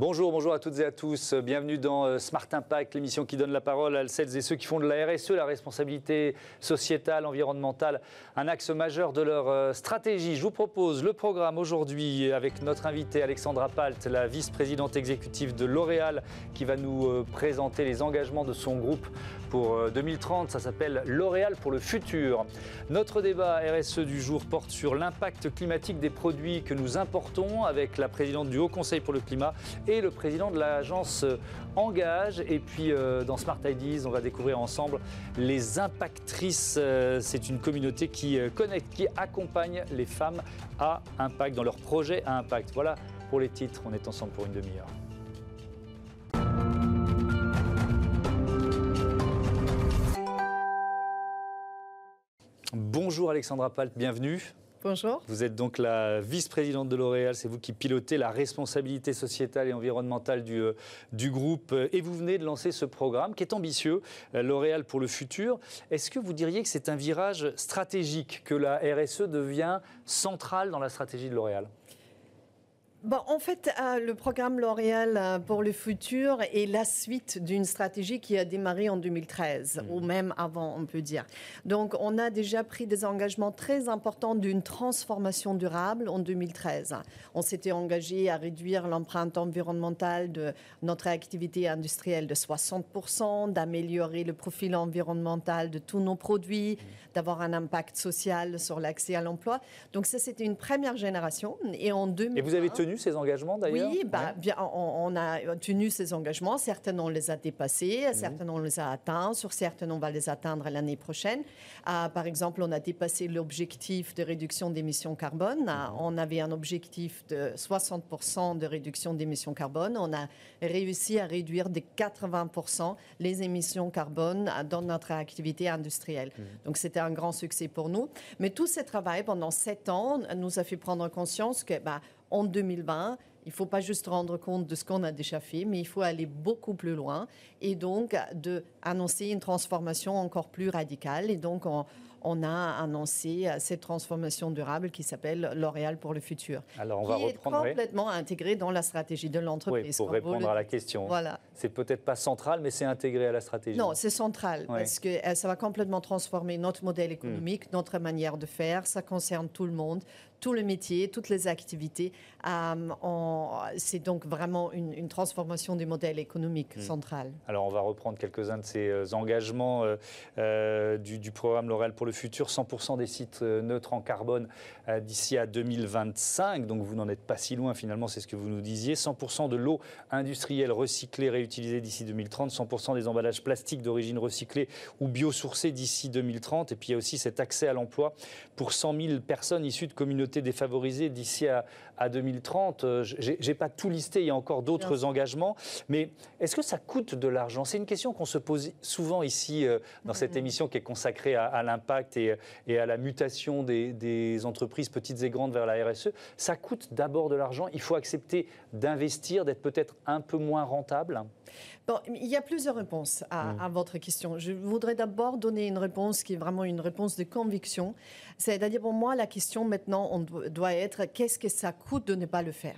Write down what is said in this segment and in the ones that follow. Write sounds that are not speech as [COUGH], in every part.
Bonjour, bonjour à toutes et à tous. Bienvenue dans euh, Smart Impact, l'émission qui donne la parole à celles et ceux qui font de la RSE, la responsabilité sociétale, environnementale, un axe majeur de leur euh, stratégie. Je vous propose le programme aujourd'hui avec notre invitée Alexandra Palt, la vice-présidente exécutive de L'Oréal, qui va nous euh, présenter les engagements de son groupe pour 2030. Ça s'appelle L'Oréal pour le futur. Notre débat RSE du jour porte sur l'impact climatique des produits que nous importons avec la présidente du Haut Conseil pour le climat et le président de l'agence Engage. Et puis euh, dans Smart Ideas, on va découvrir ensemble les impactrices. Euh, c'est une communauté qui euh, connecte, qui accompagne les femmes à impact dans leurs projets à impact. Voilà pour les titres. On est ensemble pour une demi-heure. Bonjour Alexandra Palt, bienvenue. Bonjour. Vous êtes donc la vice-présidente de L'Oréal, c'est vous qui pilotez la responsabilité sociétale et environnementale du, euh, du, groupe et vous venez de lancer ce programme qui est ambitieux, euh, L'Oréal pour le futur. Est-ce que vous diriez que c'est un virage stratégique, que la RSE devient centrale dans la stratégie de L'Oréal? Bon, en fait, euh, le programme L'Oréal euh, pour le futur est la suite d'une stratégie qui a démarré en 2013, mmh. ou même avant, on peut dire. Donc, on a déjà pris des engagements très importants d'une transformation durable en 2013. On s'était engagé à réduire l'empreinte environnementale de notre activité industrielle de 60%, d'améliorer le profil environnemental de tous nos produits, mmh. d'avoir un impact social sur l'accès à l'emploi. Donc, ça, c'était une première génération. Et en 2020, Et vous avez tenu ces engagements d'ailleurs Oui, bah, bien, on, a tenu ces engagements. Certains, on les a dépassés, mhm. certains, on les a atteints. Sur certains, on va les atteindre l'année prochaine. Ah, par exemple, on a dépassé l'objectif de réduction d'émissions carbone. Ah, mhm. On avait un objectif de 60% de réduction d'émissions carbone. On a réussi à réduire de 80% les émissions carbone dans notre activité industrielle. Mhm. Donc, c'était un grand succès pour nous. Mais tout ce travail pendant sept ans nous a fait prendre conscience que bah, en 2020, il ne faut pas juste rendre compte de ce qu'on a déjà fait, mais il faut aller beaucoup plus loin et donc de annoncer une transformation encore plus radicale. Et donc, on, on a annoncé euh, cette transformation durable qui s'appelle L'Oréal pour le futur. Alors, on va reprendre. Est complètement intégré dans la stratégie de l'entreprise. pour répondre à la question. Voilà. C'est peut-être pas central, mais c'est intégré à la stratégie. Non, c'est central parce que euh, ça va complètement transformer notre modèle économique, hmm. notre manière de faire. Ça concerne tout le monde, tout le métier, toutes les activités. Euh, c'est donc vraiment une, transformation du modèle économique hmm. central. Alors, on va reprendre quelques-uns de ces engagements du, du programme L'Oréal pour le futur 100% des sites euh, neutres en carbone euh, d'ici à 2025. Donc vous n'en êtes pas si loin finalement, c'est ce que vous nous disiez. 100% de l'eau industrielle recyclée, réutilisée d'ici 2030. 100% des emballages plastiques d'origine recyclée ou biosourcés d'ici 2030. Et puis il y a aussi cet accès à l'emploi pour 100 000 personnes issues de communautés défavorisées d'ici à, à 2030. Euh, j'ai pas tout listé, il y a encore d'autres engagements. Mais est-ce que ça coûte de l'argent? C'est une question qu'on se pose souvent ici dans cette mm-hmm. émission qui est consacrée à, à l'impact et, à la mutation des, entreprises petites et grandes vers la RSE, ça coûte d'abord de l'argent. Il faut accepter d'investir, d'être peut-être un peu moins rentable. Bon, il y a plusieurs réponses à, mm. à votre question. Je voudrais d'abord donner une réponse qui est vraiment une réponse de conviction. C'est-à-dire pour moi, la question maintenant on doit être qu'est-ce que ça coûte de ne pas le faire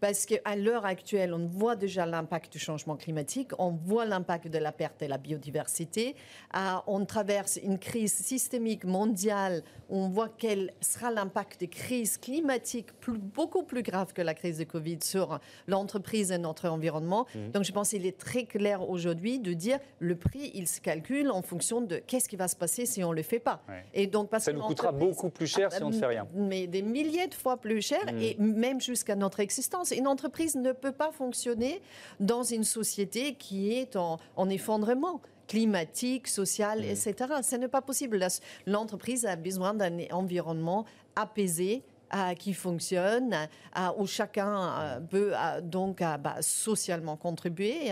parce qu'à l'heure actuelle, on voit déjà l'impact du changement climatique, on voit l'impact de la perte de la biodiversité, ah, on traverse une crise systémique mondiale, on voit quel sera l'impact des crises climatiques beaucoup plus grave que la crise de Covid sur l'entreprise et notre environnement. Mmh. Donc je pense qu'il est très clair aujourd'hui de dire le prix, il se calcule en fonction de qu'est-ce qui va se passer si on ne le fait pas. Et donc, parce Ça nous coûtera beaucoup plus cher si on ne fait rien. Mais des milliers de fois plus cher mmh. et même jusqu'à notre existence. Une entreprise ne peut pas fonctionner dans une société qui est en, effondrement climatique, social, mm. etc. Ce n'est pas possible. L'entreprise a besoin d'un environnement apaisé, qui fonctionne, où chacun euh, peut donc bah, socialement contribuer.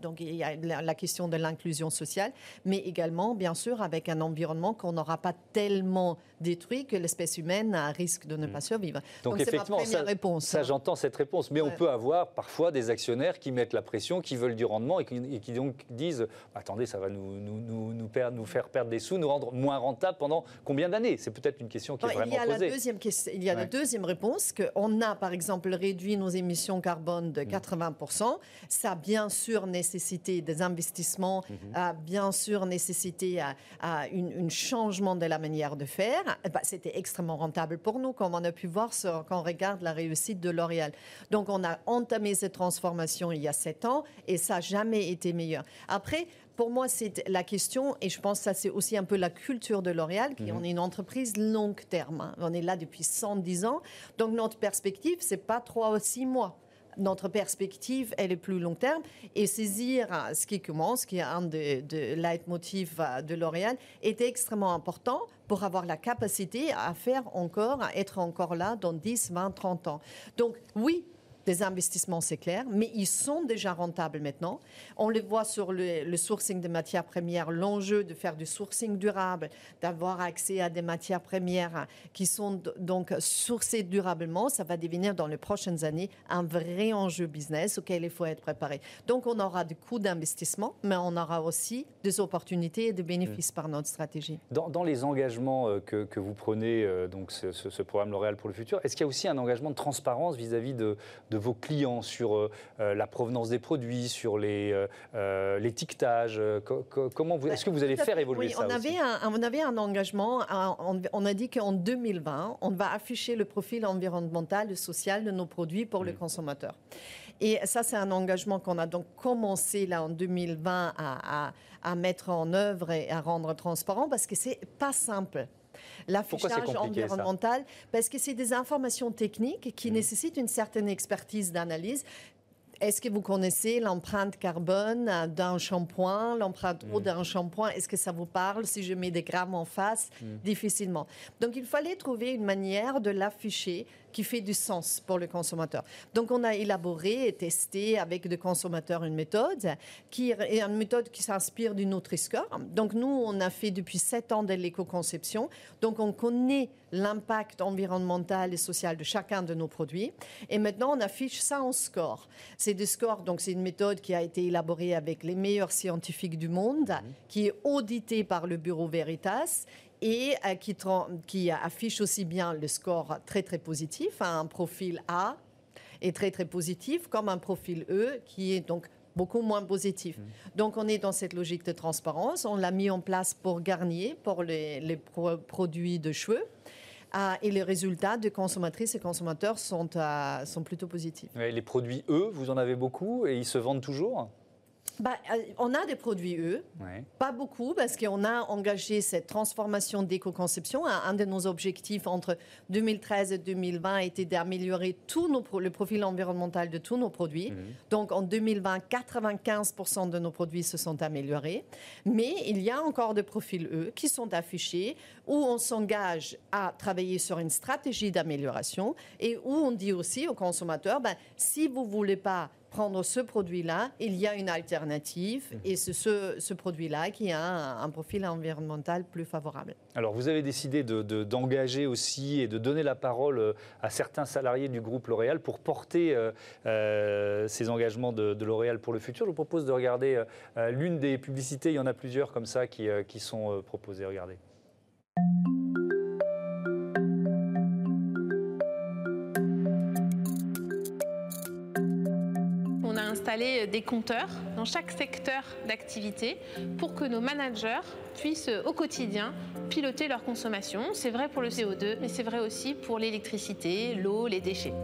donc il y a la question de l'inclusion sociale, mais également, bien sûr, avec un environnement qu'on n'aura pas tellement détruit que l'espèce humaine risque de ne pas mm. survivre. Donc, effectivement, ma ça, réponse. Ça, j'entends cette réponse, mais on peut avoir parfois des actionnaires qui mettent la pression, qui veulent du rendement et qui, donc disent attendez, ça va nous, nous, nous, perdre, nous faire perdre des sous, nous rendre moins rentables pendant combien d'années? C'est peut-être une question qui est vraiment il y a posée. La deuxième question, il y a a la deuxième réponse, qu'on a par exemple réduit nos émissions carbone de 80%. Mm. Ça a bien sûr nécessité des investissements, mm-hmm. a bien sûr nécessité à, un changement de la manière de faire. Eh ben, c'était extrêmement rentable pour nous, comme on a pu voir quand on regarde la réussite de L'Oréal. Donc on a entamé cette transformation il y a sept ans et ça n'a jamais été meilleur. Après, pour moi, c'est la question, et je pense que ça, c'est aussi un peu la culture de L'Oréal, qui on est une entreprise long terme. Hein. On est là depuis 110 ans. Donc, notre perspective, c'est pas trois ou six mois. Notre perspective, elle est plus long terme. Et saisir ce qui commence, qui est un des de leitmotifs euh, de L'Oréal, est extrêmement important pour avoir la capacité à faire encore, à être encore là dans 10, 20, 30 ans. Donc, oui, des investissements, c'est clair, mais ils sont déjà rentables maintenant. On le voit sur le, sourcing de matières premières, l'enjeu de faire du sourcing durable, d'avoir accès à des matières premières qui sont donc sourcées durablement, ça va devenir dans les prochaines années un vrai enjeu business auquel il faut être préparé. Donc on aura des coûts d'investissement, mais on aura aussi des opportunités et des bénéfices par notre stratégie. Dans, les engagements euh, que, vous prenez, euh, donc ce, programme L'Oréal pour le futur, est-ce qu'il y a aussi un engagement de transparence vis-à-vis de de vos clients sur euh, euh, la provenance des produits, sur euh, l'étiquetage Comment Est-ce que vous allez faire évoluer ça on avait, un, on avait un engagement. On, a dit qu'en 2020, on va afficher le profil environnemental et social de nos produits pour le mm. consommateur. Et ça, c'est un engagement qu'on a donc commencé là en 2020 à, à, mettre en œuvre et à rendre transparent parce que c'est pas simple l'affichage environnemental, parce que c'est des informations techniques qui mmh. nécessitent une certaine expertise d'analyse. Est-ce que vous connaissez l'empreinte carbone d'un shampoing, l'empreinte eau mmh. d'un shampoing? Est-ce que ça vous parle si je mets des grammes en face? Mmh. Difficilement. Donc il fallait trouver une manière de l'afficher qui fait du sens pour le consommateur. Donc, on a élaboré et testé avec des consommateurs une méthode qui est une méthode qui s'inspire du Nutri-Score. Donc, nous, on a fait depuis sept ans de l'éco-conception. Donc, on connaît l'impact environnemental et social de chacun de nos produits. Et maintenant, on affiche ça en score. C'est des scores, donc c'est une méthode qui a été élaborée avec les meilleurs scientifiques du monde, mmh. qui est auditée par le Bureau Veritas et euh, qui, qui, affiche aussi bien le score très très positif, hein, un profil A est très très positif, comme un profil E qui est donc beaucoup moins positif. Mmh. Donc on est dans cette logique de transparence. On l'a mis en place pour Garnier, pour les, produits de cheveux. Ah, et les résultats de consommatrices et consommateurs sont, euh, sont plutôt positifs. les produits E, vous en avez beaucoup et ils se vendent toujours? Bah, euh, on a des produits E, pas beaucoup, parce qu'on a engagé cette transformation d'éco-conception. Un, de nos objectifs entre 2013 et 2020 était d'améliorer tout nos, le profil environnemental de tous nos produits. Mhm. Donc en 2020, 95% de nos produits se sont améliorés. Mais il y a encore des profils E qui sont affichés, où on s'engage à travailler sur une stratégie d'amélioration et où on dit aussi aux consommateurs, ben, si vous ne voulez pas prendre ce produit-là, il y a une alternative mmh. et c'est ce, produit-là qui a un, profil environnemental plus favorable. Alors vous avez décidé d'engager aussi et de donner la parole euh, à certains salariés du groupe L'Oréal pour porter euh, euh, ces engagements de, L'Oréal pour le futur. Je vous propose de regarder l'une des publicités, il y en a plusieurs comme ça qui, qui sont proposées. Regardez. Des compteurs dans chaque secteur d'activité pour que nos managers puissent au quotidien piloter leur consommation. C'est vrai pour le CO2, mais c'est vrai aussi pour l'électricité, l'eau, les déchets.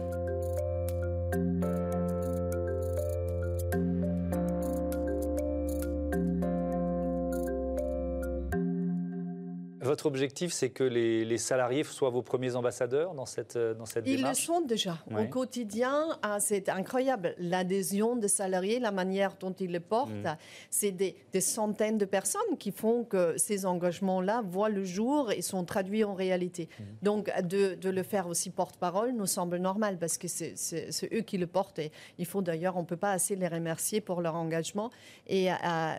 Objectif, c'est que les, salariés soient vos premiers ambassadeurs dans cette, euh, dans cette démarche Ils le sont déjà. Au quotidien, ah, c'est incroyable. L'adhésion des salariés, la manière dont ils le portent, mm. c'est des, centaines de personnes qui font que ces engagements-là voient le jour et sont traduits en réalité. Mm. Donc, de, de, le faire aussi porte-parole nous semble normal parce que c'est eux qui le portent. Et il faut d'ailleurs, on ne peut pas assez les remercier pour leur engagement et euh,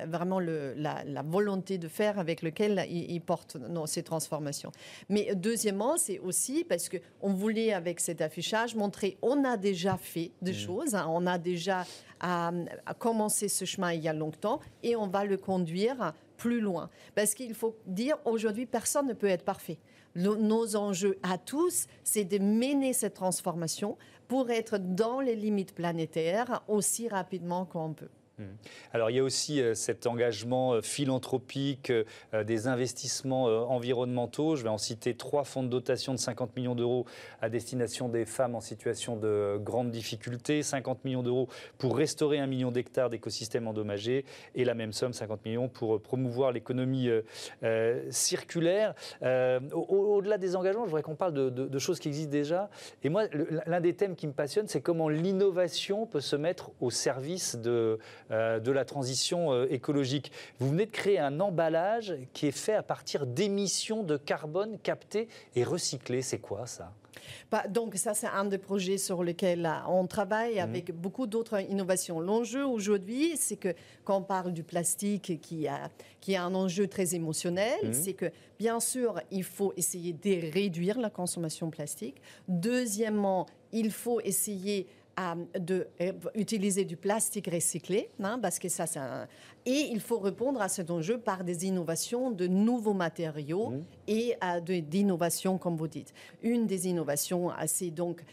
vraiment le, la, volonté de faire avec lequel ils, ils portent ces transformations. Mais deuxièmement, c'est aussi parce qu'on voulait, avec cet affichage, montrer on a déjà fait des mmh. choses, hein, on a déjà commencé ce chemin il y a longtemps et on va le conduire plus loin. Parce qu'il faut dire, aujourd'hui, personne ne peut être parfait. Nos enjeux à tous, c'est de mener cette transformation pour être dans les limites planétaires aussi rapidement qu'on peut. Mmh. Alors il y a aussi euh, cet engagement euh, philanthropique, euh, des investissements environnementaux. Je vais en citer trois fonds de dotation de 50 millions d'euros à destination des femmes en situation de grande difficulté, 50 millions d'euros pour restaurer un million d'hectares d'écosystèmes endommagés et la même somme, 50 millions, pour promouvoir l'économie circulaire. Au-delà des engagements, je voudrais qu'on parle de, choses qui existent déjà. Et moi, l'un des thèmes qui me passionne, c'est comment l'innovation peut se mettre au service de de la transition euh, écologique. Vous venez de créer un emballage qui est fait à partir d'émissions de carbone captées et recyclées. C'est quoi ça? Bah, donc ça, c'est un des projets sur lesquels on travaille mhm. avec beaucoup d'autres innovations. L'enjeu aujourd'hui, c'est que quand on parle du plastique qui a, qui a un enjeu très émotionnel, mhm. c'est que bien sûr, il faut essayer de réduire la consommation plastique. Deuxièmement, il faut essayer d'utiliser du plastique recyclé, hein, parce que ça, c'est et il faut répondre à cet enjeu par des innovations de nouveaux matériaux mmh. et d'innovations, comme vous dites. Une des innovations, c'est donc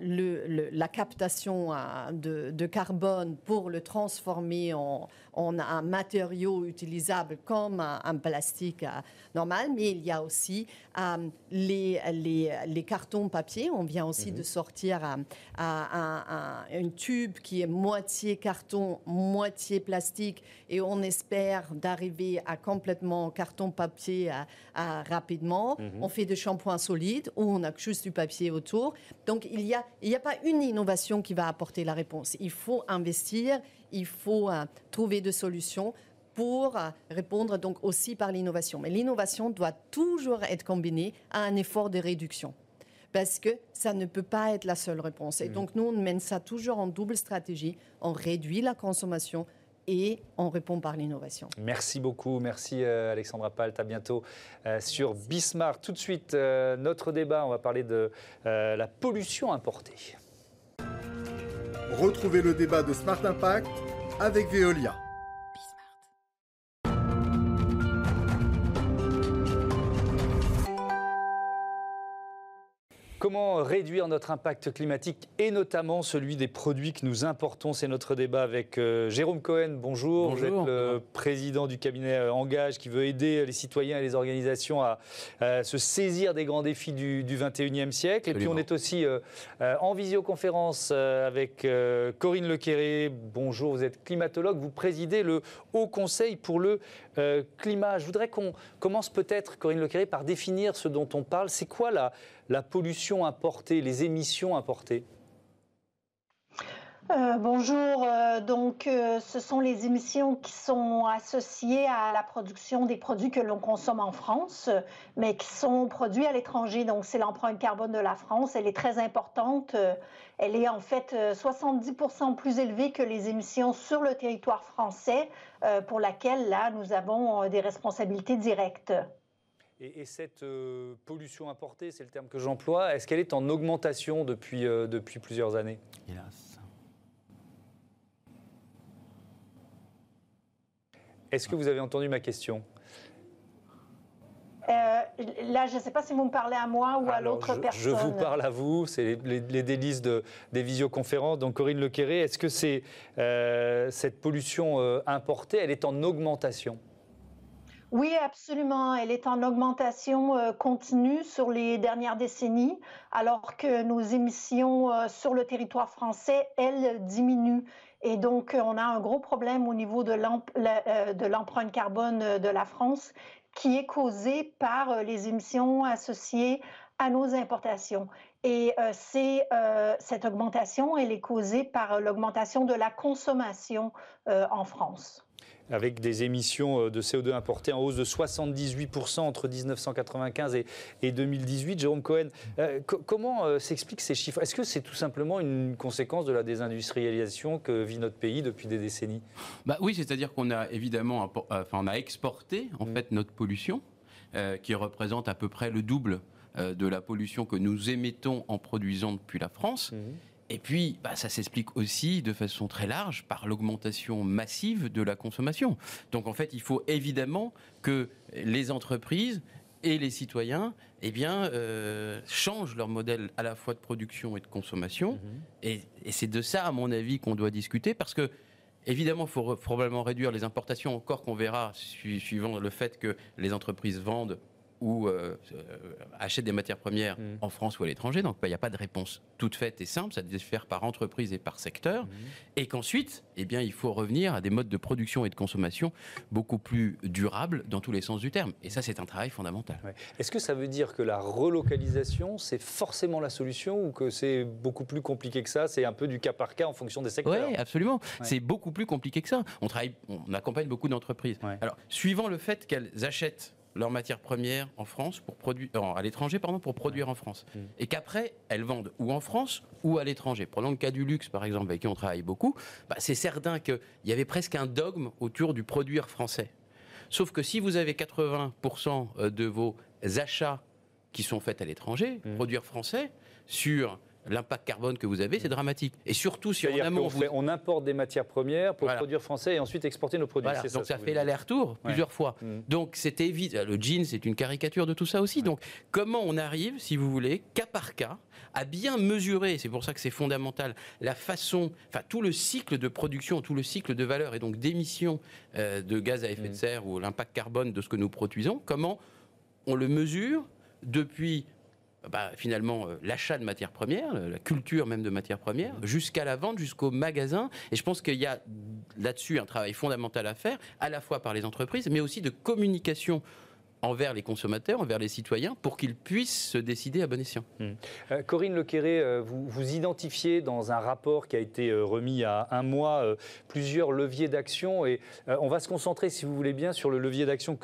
le, la captation de, de, carbone pour le transformer en, en, un matériau utilisable comme un, plastique normal, mais il y a aussi les, les, les, cartons papier. On vient aussi de mmh. sortir à, un, un, tube qui est moitié carton, moitié plastique et on espère d'arriver à complètement carton-papier à, rapidement. Mhm. On fait des shampoings solides où on a juste du papier autour. Donc il n'y a, il a pas une innovation qui va apporter la réponse. Il faut investir, il faut euh, trouver des solutions pour euh, répondre donc aussi par l'innovation. Mais l'innovation doit toujours être combinée à un effort de réduction parce que ça ne peut pas être la seule réponse. Et mhm. donc, nous, on mène ça toujours en double stratégie. On réduit la consommation et on répond par l'innovation. Merci beaucoup, merci euh, Alexandra Palt, à bientôt euh, sur Bismarck. Tout de suite, euh, notre débat, on va parler de la pollution importée. Retrouvez le débat de Smart Impact avec Veolia. Comment réduire notre impact climatique et notamment celui des produits que nous importons? C'est notre débat avec euh, Jérôme Cohen. Bonjour. Vous êtes le président du cabinet euh, Engage qui veut aider les citoyens et les organisations à, se saisir des grands défis du, 21e siècle. Et puis on est aussi euh, en visioconférence avec Corinne Lequéré. Bonjour, vous êtes climatologue. Vous présidez le Haut Conseil pour le climat. Je voudrais qu'on commence peut-être, Corinne Lequéré, par définir ce dont on parle. C'est quoi la la pollution importée, les émissions importées euh, bonjour, euh, donc euh, ce sont les émissions qui sont associées à la production des produits que l'on consomme en France, mais qui sont produits à l'étranger. Donc c'est l'empreinte carbone de la France, elle est très importante. elle est en fait 70% plus élevée que les émissions sur le territoire français, pour laquelle là nous avons des responsabilités directes. Et, cette euh, pollution importée, c'est le terme que j'emploie, est-ce qu'elle est en augmentation depuis, euh, depuis plusieurs années? Hélas. Est-ce que vous avez entendu ma question? Euh, là, je ne sais pas si vous me parlez à moi ou à l'autre personne. Je vous parle à vous, c'est les, délices de, des visioconférences. Donc Corinne Lequéré, est-ce que c'est cette pollution importée, elle est en augmentation? Oui, absolument. Elle est en augmentation euh, continue sur les dernières décennies, alors que nos émissions euh, sur le territoire français, elles, diminuent. Et donc, on a un gros problème au niveau de euh, l'empreinte carbone de la France qui est causée par les émissions associées à nos importations. Et cette augmentation, elle est causée par l'augmentation de la consommation en France avec des émissions euh, de CO2 importées en hausse de 78% entre 1995 et, 2018. Jérôme Cohen, euh, comment euh, s'expliquent ces chiffres? Est-ce que c'est tout simplement une conséquence de la désindustrialisation que vit notre pays depuis des décennies? Bah Oui, c'est-à-dire qu'on a évidemment enfin, on a exporté en mmh. fait notre pollution, qui représente à peu près le double de la pollution que nous émettons en produisant depuis la France. Mmh. Et puis, bah, ça s'explique aussi de façon très large par l'augmentation massive de la consommation. Donc en fait, il faut évidemment que les entreprises et les citoyens eh bien, euh, changent leur modèle à la fois de production et de consommation. Mhm. Et, et c'est de ça, à mon avis, qu'on doit discuter, parce que Évidemment, il faut probablement réduire les importations, encore qu'on verra, suivant le fait que les entreprises vendent ou euh, achètent des matières premières mm. en France ou à l'étranger. Donc il n'y a pas de réponse toute faite et simple, ça doit se faire par entreprise et par secteur. Mm. Et qu'ensuite, eh bien, il faut revenir à des modes de production et de consommation beaucoup plus durables dans tous les sens du terme. Et ça, c'est un travail fondamental. Est-ce que ça veut dire que la relocalisation, c'est forcément la solution ou que c'est beaucoup plus compliqué que ça? C'est un peu du cas par cas en fonction des secteurs Oui, absolument. C'est beaucoup plus compliqué que ça. On, travaille, on accompagne beaucoup d'entreprises. Alors, suivant le fait qu'elles achètent leurs matières premières en France pour produire à l'étranger pardon pour produire en France et qu'après elles vendent ou en France ou à l'étranger. Prenons le cas du luxe par exemple avec qui on travaille beaucoup, bah, c'est certain qu'il y avait presque un dogme autour du produire français. Sauf que si vous avez 80% euh, de vos achats qui sont faits à l'étranger, mm. produire français sur l'impact carbone que vous avez, c'est dramatique. Et surtout si amont, on, importe des matières premières pour produire français et ensuite exporter nos produits. Donc ça, fait l'aller-retour plusieurs fois. Mm. Donc c'était évident. Le jean, c'est une caricature de tout ça aussi. Donc comment on arrive, si vous voulez, cas par cas, à bien mesurer, c'est pour ça que c'est fondamental, la façon, enfin tout le cycle de production, tout le cycle de valeur et donc d'émissions euh, de gaz à effet de mm. serre ou l'impact carbone de ce que nous produisons, comment on le mesure depuis bah, finalement euh, l'achat de matières premières, la culture même de matières premières, jusqu'à la vente, jusqu'au magasin. Et je pense qu'il y a là-dessus un travail fondamental à faire, à la fois par les entreprises, mais aussi de communication envers les consommateurs, envers les citoyens, pour qu'ils puissent se décider à bon escient. Hmm. Euh, Corinne Lequéré, euh, vous, vous identifiez dans un rapport qui a été euh, remis a un mois plusieurs leviers d'action et on va se concentrer, si vous voulez bien, sur le levier d'action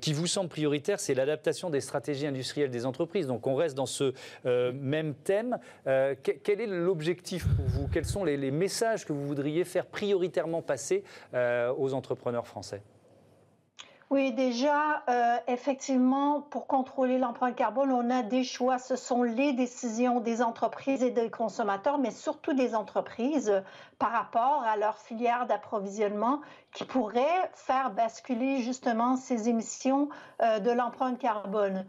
qui vous semble prioritaire, c'est l'adaptation des stratégies industrielles des entreprises. Donc on reste dans ce même thème. quel est l'objectif pour vous? Quels sont les, messages que vous voudriez faire prioritairement passer aux entrepreneurs français? Oui, déjà, euh, effectivement, pour contrôler l'empreinte carbone, on a des choix. Ce sont les décisions des entreprises et des consommateurs, mais surtout des entreprises par rapport à leur filière d'approvisionnement qui pourraient faire basculer justement ces émissions euh, de l'empreinte carbone.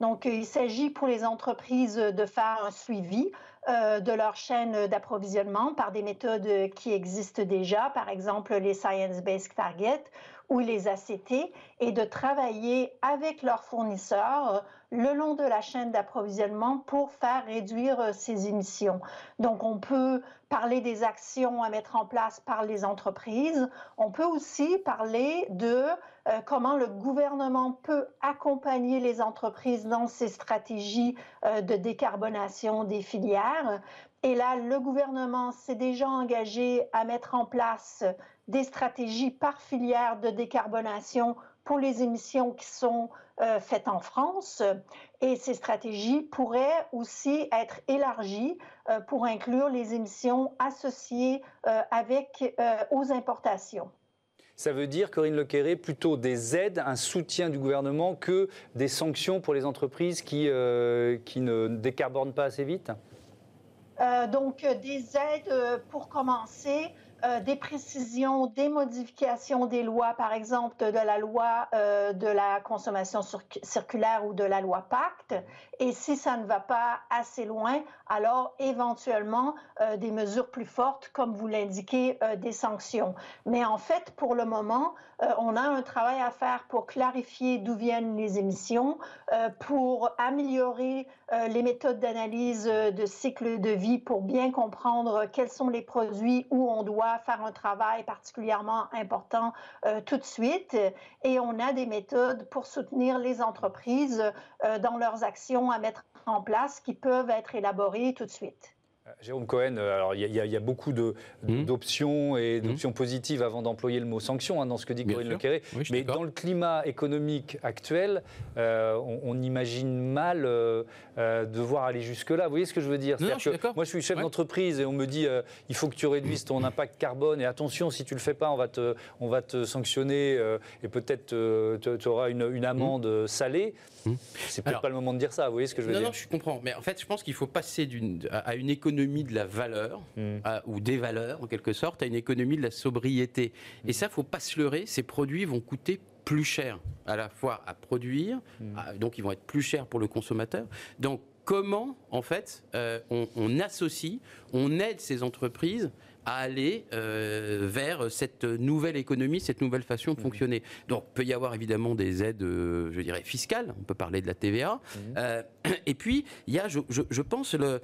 Donc, il s'agit pour les entreprises de faire un suivi euh, de leur chaîne d'approvisionnement par des méthodes qui existent déjà, par exemple les Science-Based Targets ou les ACT et de travailler avec leurs fournisseurs euh, le long de la chaîne d'approvisionnement pour faire réduire euh, ces émissions. Donc, on peut parler des actions à mettre en place par les entreprises. On peut aussi parler de euh, comment le gouvernement peut accompagner les entreprises dans ces stratégies de décarbonation des filières. Et là, le gouvernement s'est déjà engagé à mettre en place des stratégies par filière de décarbonation pour les émissions qui sont euh, faites en France. Et ces stratégies pourraient aussi être élargies euh, pour inclure les émissions associées euh, avec aux importations. Ça veut dire, Corinne Lequéré, plutôt des aides, un soutien du gouvernement que des sanctions pour les entreprises qui, qui ne décarbonent pas assez vite? Donc des aides pour commencer. Euh, des précisions, des modifications des lois, par exemple de la loi euh, de la consommation circulaire ou de la loi Pacte. Et si ça ne va pas assez loin, alors éventuellement euh, des mesures plus fortes, comme vous l'indiquez, des sanctions. Mais en fait, pour le moment, on a un travail à faire pour clarifier d'où viennent les émissions, pour améliorer les méthodes d'analyse de cycle de vie pour bien comprendre quels sont les produits où on doit faire un travail particulièrement important euh, tout de suite. Et on a des méthodes pour soutenir les entreprises euh, dans leurs actions à mettre en place qui peuvent être élaborées tout de suite. Euh, Jérôme Cohen, euh, alors il y, a beaucoup hmm. d'options et hmm. d'options positives avant d'employer le mot sanction hein, dans ce que dit Corinne Lequeré. mais dans le climat économique actuel, euh, on, imagine mal devoir aller jusque-là. Vous voyez ce que je veux dire? Moi, je suis chef d'entreprise et on me dit il faut que tu réduises ton [COUGHS] impact carbone et attention, si tu le fais pas, on va te, on va te sanctionner et peut-être tu auras une, une amende hmm. salée. C'est peut-être pas le moment de dire ça. Vous voyez ce que je veux dire? Non, je comprends. Mais en fait, je pense qu'il faut passer à une économie économie de la valeur, Mm. à- ou des valeurs en quelque sorte, à une économie de la sobriété. Et ça, faut pas se leurrer, ces produits vont coûter plus cher à la fois à produire, à- donc ils vont être plus chers pour le consommateur. Donc comment, en fait, euh, on, on associe, on aide ces entreprises à aller euh, vers cette nouvelle économie, cette nouvelle façon de fonctionner. Donc, il peut y avoir évidemment des aides, euh, je dirais, fiscales. On peut parler de la TVA. Euh, [CLEARS THROAT] et puis, il y a, je, je- je pense, le,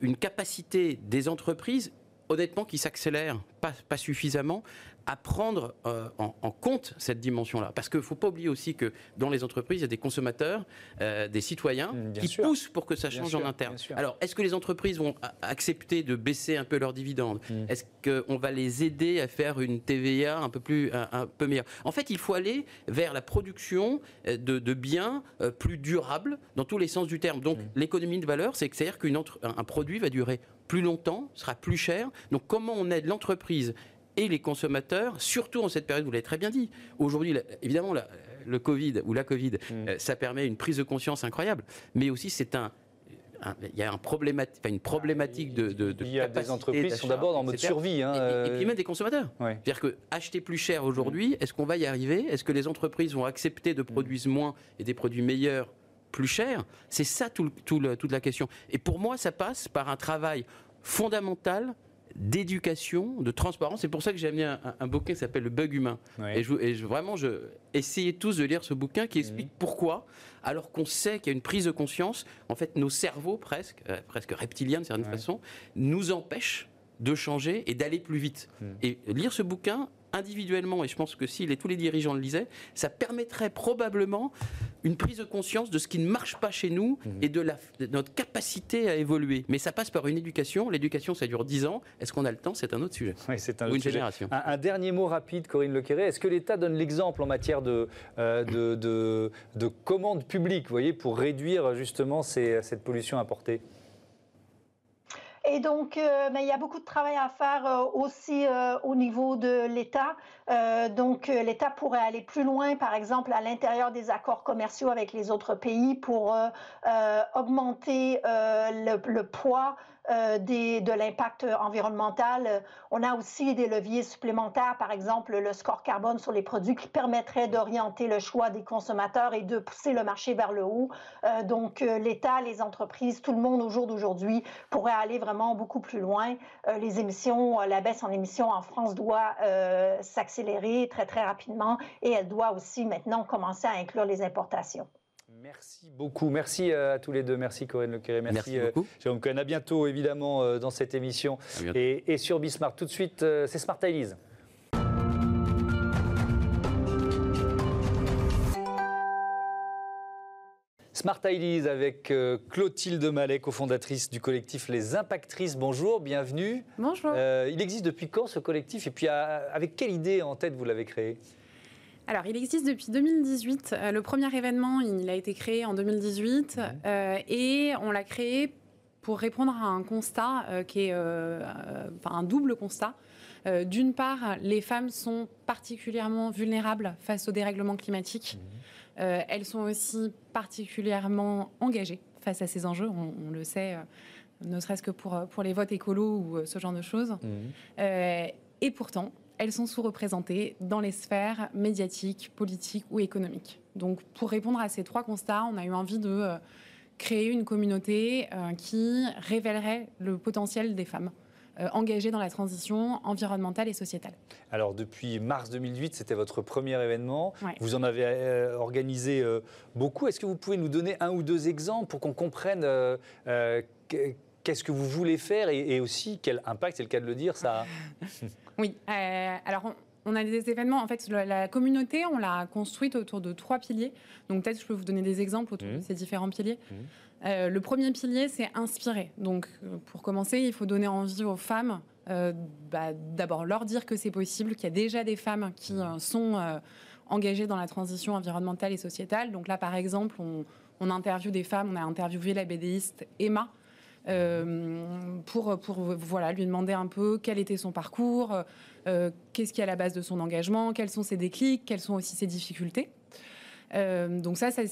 une capacité des entreprises, honnêtement, qui s'accélère pas, pas suffisamment à prendre euh, en, en compte cette dimension-là. Parce qu'il ne faut pas oublier aussi que dans les entreprises, il y a des consommateurs, euh, des citoyens Mm, bien qui sûr. poussent pour que ça Bien change sûr, en interne. bien. Alors, est-ce que les entreprises vont accepter de baisser un peu leurs dividendes Mm. Est-ce qu'on va les aider à faire une TVA un peu, plus, un, un peu meilleure? En fait, il faut aller vers la production euh, de, de biens plus durables dans tous les sens du terme. Donc, Mm. l'économie de valeur, c'est que c'est-à-dire qu'un un produit va durer plus longtemps, sera plus cher. Donc, comment on aide l'entreprise et les consommateurs, surtout en cette période, vous l'avez très bien dit. Aujourd'hui, évidemment, la- le Covid ou la Covid, Mm. euh, ça permet une prise de conscience incroyable. Mais aussi, c'est un, il y a un une problématique de, de, de Il y a des entreprises qui sont d'abord en mode etc. survie. hein, Et- et, et euh, puis même des consommateurs. ouais. C'est-à-dire que acheter plus cher aujourd'hui, est-ce qu'on va y arriver? Est-ce que les entreprises vont accepter de produire moins et des produits meilleurs plus chers? C'est ça tout le- toute la question. Et pour moi, ça passe par un travail fondamental d'éducation, de transparence. C'est pour ça que j'ai amené un, un- un bouquin qui s'appelle Le bug humain. Ouais. Et, je, et je- vraiment, je essayez tous de lire ce bouquin qui explique Mhm. pourquoi, alors qu'on sait qu'il y a une prise de conscience, en fait, nos cerveaux presque, euh, presque reptiliens de certaine Ouais. façon, nous empêchent de changer et d'aller plus vite. Mhm. Et lire ce bouquin individuellement, et je pense que si les, tous les dirigeants le lisaient, ça permettrait probablement une prise de conscience de ce qui ne marche pas chez nous Mhm. et de, la, de notre capacité à évoluer. Mais ça passe par une éducation. L'éducation, ça dure 10 ans. Est-ce qu'on a le temps? C'est un autre sujet. Oui, c'est un Ou une sujet. génération. Un, un dernier mot rapide, Corinne Lequeré. Est-ce que l'État donne l'exemple en matière de, euh, de, de, vous voyez, pour réduire justement ces- cette pollution importée? Et donc, euh, il y a beaucoup de travail à faire euh, aussi euh, au niveau de l'État. Donc, l'État pourrait aller plus loin, par exemple, à l'intérieur des accords commerciaux avec les autres pays pour augmenter le poids euh, de l'impact environnemental. Euh, On a aussi des leviers supplémentaires, par exemple le score carbone sur les produits qui permettrait d'orienter le choix des consommateurs et de pousser le marché vers le haut. Euh, donc euh, l'État, les entreprises, tout le monde au jour d'aujourd'hui pourrait aller vraiment beaucoup plus loin. Euh, les émissions, euh, la baisse en émissions en France doit euh, s'accélérer très très rapidement et elle doit aussi maintenant commencer à inclure les importations. Merci beaucoup. Merci euh, à tous les deux. Merci Corinne Lequeré. Merci, Merci euh, beaucoup. Jérôme Cohen. À bientôt, évidemment, euh, dans cette émission. Et, et sur Bismarck. Tout de suite, c'est Smart Elise. Smart Elise avec Clotilde Mallet, cofondatrice du collectif Les Impactrices. Bonjour, bienvenue. Bonjour. Euh, il existe depuis quand ce collectif? Et puis, à- avec quelle idée en tête vous l'avez créé? Alors, il existe depuis 2018. Euh, le premier événement, il a été créé en 2018 Mhm. euh, et on l'a créé pour répondre à un constat euh, qui est euh, un double constat. D'une part, les femmes sont particulièrement vulnérables face au dérèglement climatique. Euh, elles sont aussi particulièrement engagées face à ces enjeux. On, on le sait, ne serait-ce que pour, pour les votes écolos ou ce genre de choses. Euh, et pourtant, elles sont sous-représentées dans les sphères médiatiques, politiques ou économiques. Donc, pour répondre à ces trois constats, on a eu envie de euh, créer une communauté euh, qui révélerait le potentiel des femmes euh, engagées dans la transition environnementale et sociétale. Alors depuis mars 2008, c'était votre premier événement. Ouais. Vous en avez euh, organisé euh, beaucoup. Est-ce que vous pouvez nous donner un ou deux exemples pour qu'on comprenne euh, qu'est-ce que vous voulez faire et, et aussi quel impact, c'est le cas de le dire, ça a [LAUGHS] Oui, euh, alors on, on a des événements, en fait, la, la communauté, on l'a construite autour de trois piliers. Donc peut-être je peux vous donner des exemples autour de ces différents piliers. Mhm. Euh, le premier pilier, c'est inspirer. Donc euh, pour commencer, il faut donner envie aux femmes, euh, bah, d'abord leur dire que c'est possible, qu'il y a déjà des femmes qui euh, sont engagées dans la transition environnementale et sociétale. Donc là, par exemple, on, on interviewe des femmes, on a interviewé la BDiste Emma. Euh, pour, pour voilà, lui demander un peu quel était son parcours, euh, qu'est-ce qui est à la base de son engagement, quels sont ses déclics, quelles sont aussi ses difficultés. Euh, donc ça, ça,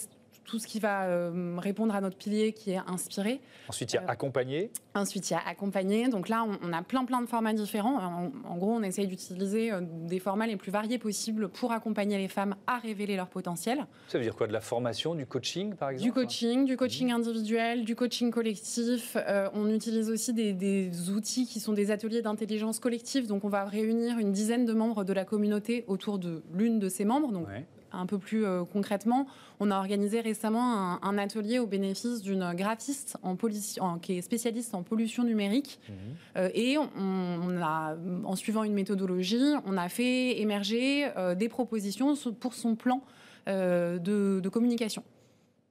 tout ce qui va euh, répondre à notre pilier qui est inspiré. Ensuite, il y a Euh, accompagner. Ensuite, il y a accompagner. Donc là, on, on a plein plein de formats différents. En, en gros, on essaye d'utiliser euh, des formats les plus variés possibles pour accompagner les femmes à révéler leur potentiel. Ça veut dire quoi? De la formation, du coaching, par exemple? Du coaching, du coaching individuel, du coaching collectif. Euh, on utilise aussi des, des outils qui sont des ateliers d'intelligence collective. Donc, on va réunir une dizaine de membres de la communauté autour de l'une de ces membres. Donc, Ouais. Un peu plus euh, concrètement, on a organisé récemment un, un atelier au bénéfice d'une graphiste en pollution- en- qui est spécialiste en pollution numérique. Mhm. Euh, et on, on a, en suivant une méthodologie, on a fait émerger euh, des propositions pour son plan euh, de, de communication.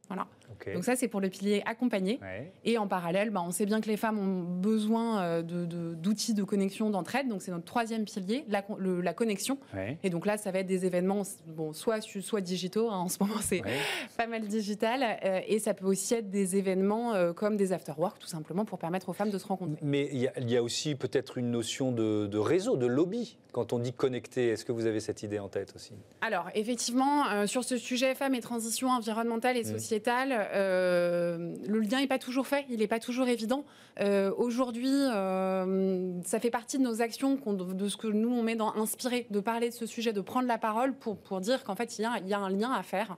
Voilà. Donc ça, c'est pour le pilier accompagné. Ouais. Et en parallèle, bah, on sait bien que les femmes ont besoin euh, de- de- d'outils de, connexion, d'entraide. Donc c'est notre troisième pilier, la, le- la connexion. Ouais. Et donc là, ça va être des événements, bon, soit, soit digitaux, hein, en ce moment c'est Ouais. [LAUGHS] pas mal digital, euh, et ça peut aussi être des événements euh, comme des after-work, tout simplement, pour permettre aux femmes de se rencontrer. Mais il y, a- il y a aussi peut-être une notion de, de réseau, de lobby. Quand on dit connecté, est-ce que vous avez cette idée en tête aussi? Alors, effectivement, euh, sur ce sujet femmes et transition environnementale et Mm. sociétale, euh, le lien n'est pas toujours fait, il n'est pas toujours évident. Euh, Aujourd'hui, euh, ça fait partie de nos actions, de ce que nous, on met dans Inspirer, de parler de ce sujet, de prendre la parole pour, pour dire qu'en fait, il y, a, il y a un lien à faire.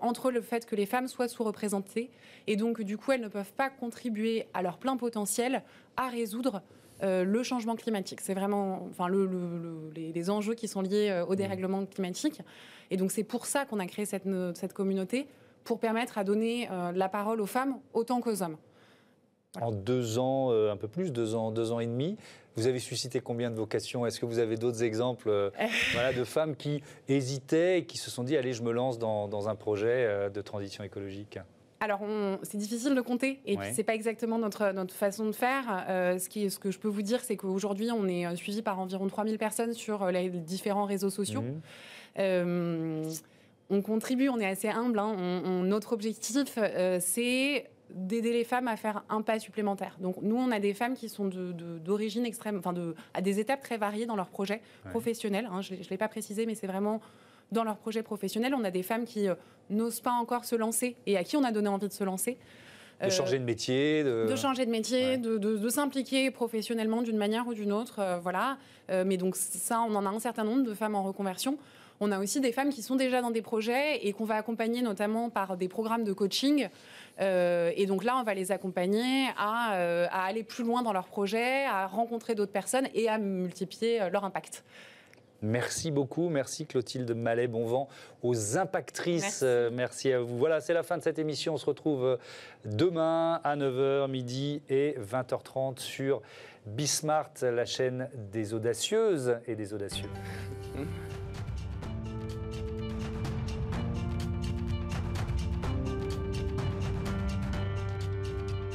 entre le fait que les femmes soient sous-représentées et donc du coup elles ne peuvent pas contribuer à leur plein potentiel à résoudre euh, le changement climatique. C'est vraiment enfin, le- le- le- les, les enjeux qui sont liés euh, au dérèglement climatique. Et donc c'est pour ça qu'on a créé cette communauté, pour permettre à donner euh, la parole aux femmes autant qu'aux hommes. En deux ans, euh, un peu plus, deux ans, deux ans et demi, vous avez suscité combien de vocations? Est-ce que vous avez d'autres exemples euh, [LAUGHS] voilà, de femmes qui hésitaient et qui se sont dit allez, je me lance dans, dans un projet euh, de transition écologique? Alors, c'est difficile de compter, et Ouais. c'est pas exactement notre, notre façon de faire. Euh, ce, qui, ce que je peux vous dire, c'est qu'aujourd'hui, on est suivi par environ 3000 personnes sur les différents réseaux sociaux. Mhm. On contribue, on est assez humble. hein. On- on- notre objectif, euh, c'est d'aider les femmes à faire un pas supplémentaire. Donc nous, on a des femmes qui sont de- de- d'origine extrême, enfin de, à des étapes très variées dans leur projet Ouais. professionnel. hein. Je ne l'ai pas précisé, mais c'est vraiment dans leur projet professionnel. On a des femmes qui euh, n'osent pas encore se lancer et à qui on a donné envie de se lancer. De Euh, changer de métier de... de changer de métier, Ouais. de, de- s'impliquer professionnellement d'une manière ou d'une autre, voilà. Mais donc ça, on en a un certain nombre de femmes en reconversion. On a aussi des femmes qui sont déjà dans des projets et qu'on va accompagner notamment par des programmes de coaching. Euh, et donc là, on va les accompagner à, euh, à aller plus loin dans leur projet, à rencontrer d'autres personnes et à multiplier euh, leur impact. Merci beaucoup, merci Clotilde Mallet, bon vent aux impactrices. Merci. Euh, merci à vous. Voilà, c'est la fin de cette émission. On se retrouve demain à 9h, midi et 20h30 sur Bismart, la chaîne des audacieuses et des audacieux. Mmh.